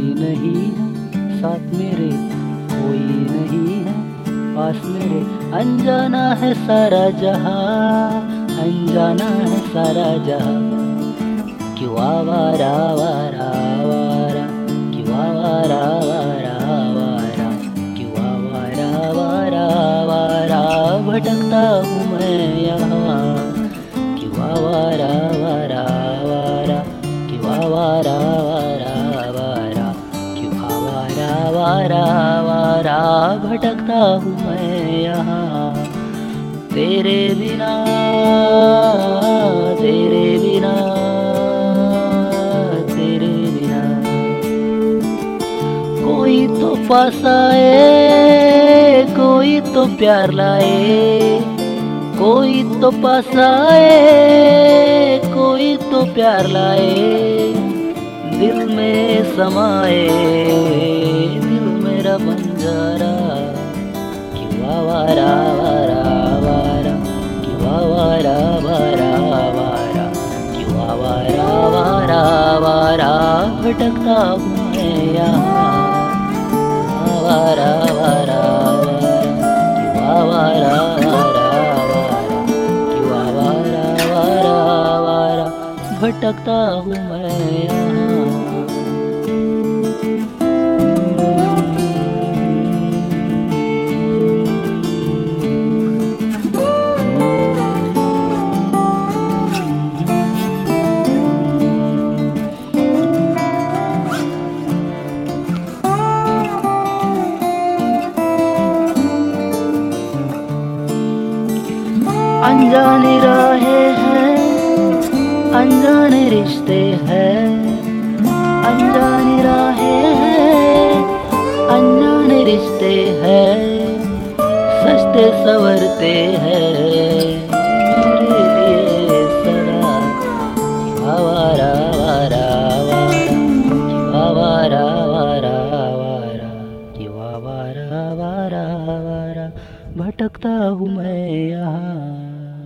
कोई नहीं है, साथ मेरे कोई नहीं है, पास मेरे अनजाना है सारा जहाँ, अनजाना है सारा जहाँ। क्यों आवारा आवारा आवारा, क्यों आवारा आवारा आवारा, क्यों आवारा आवारा आवारा, भटकता हूँ मैं यहाँ। क्यों आवारा आवारा आवारा, क्यों आवारा वारा वारा भटकता हूँ मैं यहाँ। तेरे बिना तेरे बिना तेरे बिना। कोई तो पास आए कोई तो प्यार लाए, कोई तो पास आए कोई तो प्यार लाए, दिल में समाए। वारा वारा वरा वारा कि वरा वारा वारा भटकता मया वारा वरा वारा वारा वारा वारा भ भ भटकतां मया अनजाने राहे हैं, अनजाने रिश्ते हैं, अनजाने राहे हैं, अनजाने रिश्ते हैं सस्ते संवरते हैं। मेरे लिए सदा आवारा वारा हूँ मैं यहाँ।